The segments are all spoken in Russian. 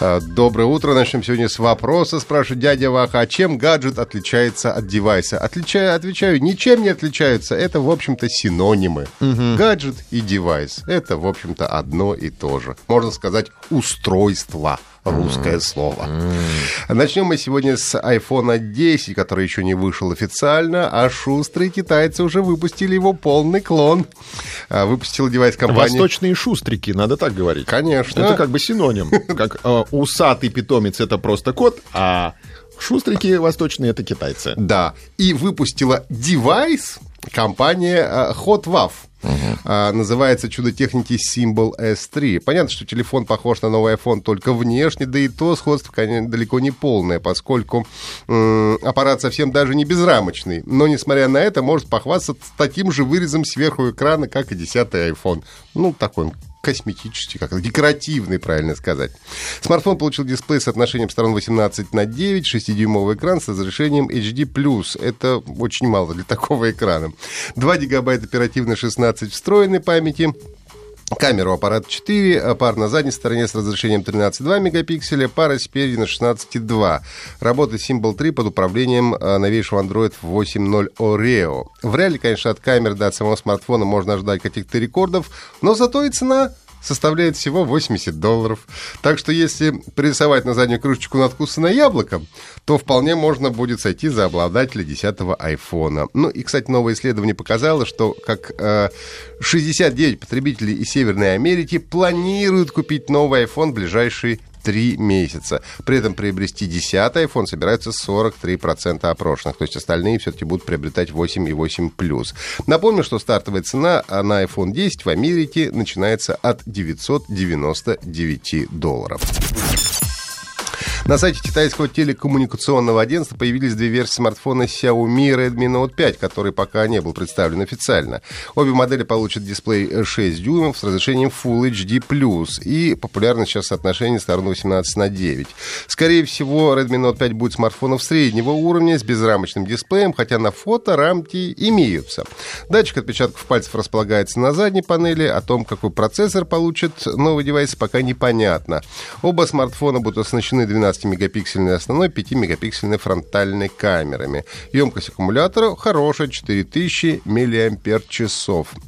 А, Доброе утро. Начнем сегодня с вопроса. Спрашивает дядя Ваха, а чем гаджет отличается от девайса? Отличаю, отвечаю, ничем не отличаются. Это, в общем-то, синонимы. Гаджет и девайс. Это, в общем-то, одно и то же. Можно сказать, устройство. Русское слово. Начнем мы сегодня с iPhone 10, который еще не вышел официально, а шустрые китайцы уже выпустили его полный клон. А, Выпустила девайс компания... Восточные шустрики, надо так говорить. Конечно. Это как бы синоним. Как э, усатый питомец это просто кот, а шустрики восточные это китайцы. Да. И выпустила девайс компания э, HotWav. А, называется чудо техники Symbol S3. Понятно, что телефон похож на новый iPhone только внешне, да и то сходство, конечно, далеко не полное, поскольку м, аппарат совсем даже не безрамочный. Но, несмотря на это, может похвастаться таким же вырезом сверху экрана, как и 10 iPhone. Ну, такой он косметический, как декоративный, правильно сказать. Смартфон получил дисплей с отношением сторон 18 на 9, 6-дюймовый экран с разрешением HD+. Это очень мало для такого экрана. 2 гигабайта оперативной 16 встроенной памяти, Камера у аппарата 4, а пар на задней стороне с разрешением 13,2 мегапикселя, пара спереди на 16,2. Работает Symbol 3 под управлением а, новейшего Android 8.0 Oreo. В реале, конечно, от камеры до от самого смартфона можно ожидать каких-то рекордов, но зато и цена составляет всего 80 долларов. Так что если пририсовать на заднюю крышечку надкусанное яблоко, то вполне можно будет сойти за обладателя 10-го айфона. Ну и, кстати, новое исследование показало, что как э, 69 потребителей из Северной Америки планируют купить новый iPhone в ближайшие три месяца. При этом приобрести 10 iPhone собираются 43% опрошенных. То есть остальные все-таки будут приобретать 8 и 8 плюс. Напомню, что стартовая цена на iPhone 10 в Америке начинается от 999 долларов. На сайте китайского телекоммуникационного агентства появились две версии смартфона Xiaomi Redmi Note 5, который пока не был представлен официально. Обе модели получат дисплей 6 дюймов с разрешением Full HD+, и популярно сейчас соотношение сторон 18 на 9. Скорее всего, Redmi Note 5 будет смартфоном среднего уровня с безрамочным дисплеем, хотя на фото рамки имеются. Датчик отпечатков пальцев располагается на задней панели, о том, какой процессор получит новый девайс, пока непонятно. Оба смартфона будут оснащены 12-мегапиксельной основной 5-мегапиксельной фронтальной камерами. Емкость аккумулятора хорошая, 4000 мАч.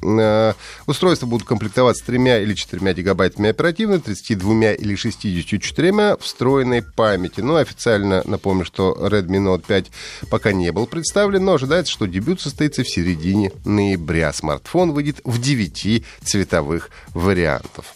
Э, Устройства будут комплектоваться 3 или 4 гигабайтами оперативной, 32 или 64 встроенной памяти. Ну, официально напомню, что Redmi Note 5 пока не был представлен, но ожидается, что дебют состоится в середине ноября. Смартфон выйдет в 9 цветовых вариантов.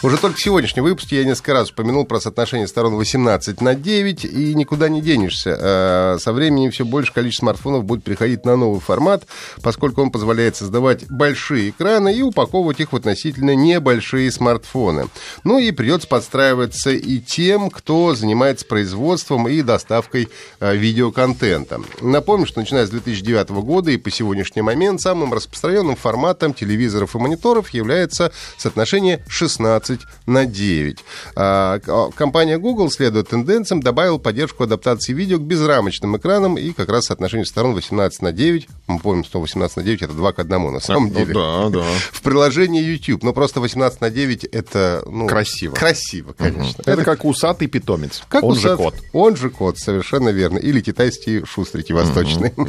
Уже только в сегодняшнем выпуске я несколько раз упомянул про соотношение сторон 18 на 9, и никуда не денешься. Э, Со временем все больше количество смартфонов будет переходить на новый формат, поскольку он позволяет создавать большие экраны и упаковывать их в относительно небольшие смартфоны. Ну и придется подстраиваться и тем, кто занимается производством и доставкой э, видеоконтента. Напомню, что начиная с 2009 года и по сегодняшний момент самым распространенным форматом телевизоров и мониторов является соотношение 16 на 9. А, компания Google, следуя тенденциям, добавила поддержку адаптации видео к безрамочным экранам и как раз соотношение сторон 18 на 9. Мы помним, что 18 на 9 это 2 к 1 на самом Ну деле. да, да. В приложении YouTube. Но просто 18 на 9 это... ну, Красиво. Красиво, конечно. Это как усатый питомец. Как Он же усат- кот. Он же кот, совершенно верно. Или китайские шустрики восточные.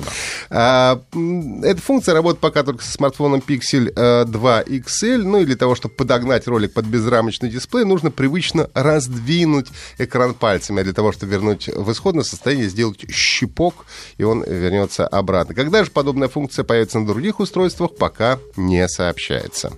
А, м, Эта функция работает пока только со смартфоном Pixel э, 2 XL. Ну и для того, чтобы подогнать ролик под безрамочный дисплей, нужно привычно раздвинуть экран пальцами. А для того, чтобы вернуть в исходное состояние, сделать щипок, и он вернется обратно. Когда же подобная функция появится на других устройствах, пока не сообщается.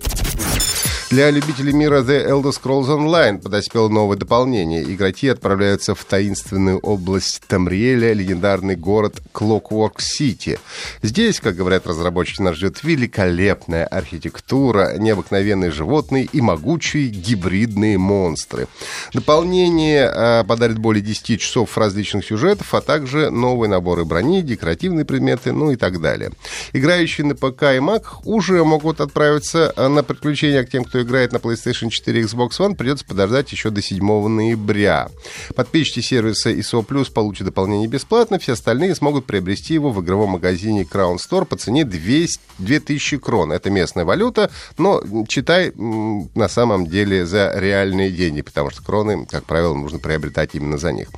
Для любителей мира The Elder Scrolls Online подоспело новое дополнение. Игроки отправляются в таинственную область Тамриэля, легендарный город Clockwork City. Здесь, как говорят разработчики, нас ждет великолепная архитектура, необыкновенные животные и могучие гибридные монстры. Дополнение э, подарит более 10 часов различных сюжетов, а также новые наборы брони, декоративные предметы, ну и так далее. Играющие на ПК и Mac уже могут отправиться э, на приключения к тем, кто играет на PlayStation 4 и Xbox One, придется подождать еще до 7 ноября. Подписчики сервиса ISO Plus получат дополнение бесплатно, все остальные смогут приобрести его в игровом магазине Crown Store по цене 200, 2000 крон. Это местная валюта, но читай на самом деле за реальные деньги, потому что кроны, как правило, нужно приобретать именно за них.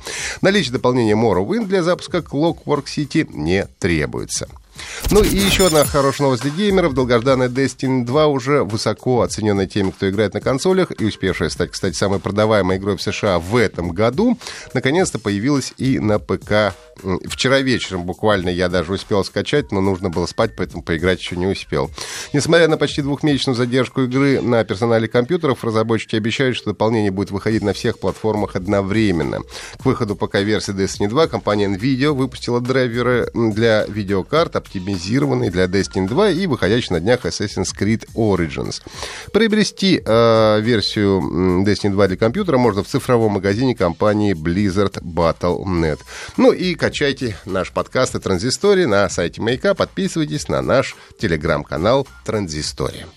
Наличие дополнения Morrowind для запуска Clockwork City не требуется. Ну и еще одна хорошая новость для геймеров. Долгожданная Destiny 2 уже высоко оцененная теми, кто играет на консолях и успевшая стать, кстати, самой продаваемой игрой в США в этом году, наконец-то появилась и на ПК Вчера вечером буквально я даже успел скачать, но нужно было спать, поэтому поиграть еще не успел. Несмотря на почти двухмесячную задержку игры на персонале компьютеров, разработчики обещают, что дополнение будет выходить на всех платформах одновременно. К выходу ПК-версии Destiny 2 компания NVIDIA выпустила драйверы для видеокарт, оптимизированные для Destiny 2 и выходящий на днях Assassin's Creed Origins. Приобрести э, версию Destiny 2 для компьютера можно в цифровом магазине компании Blizzard Battle.net. Ну и, Качайте наш подкаст о транзисторе на сайте Маяка. Подписывайтесь на наш телеграм-канал Транзистория.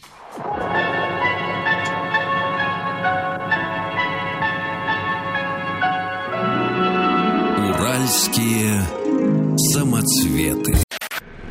Уральские самоцветы.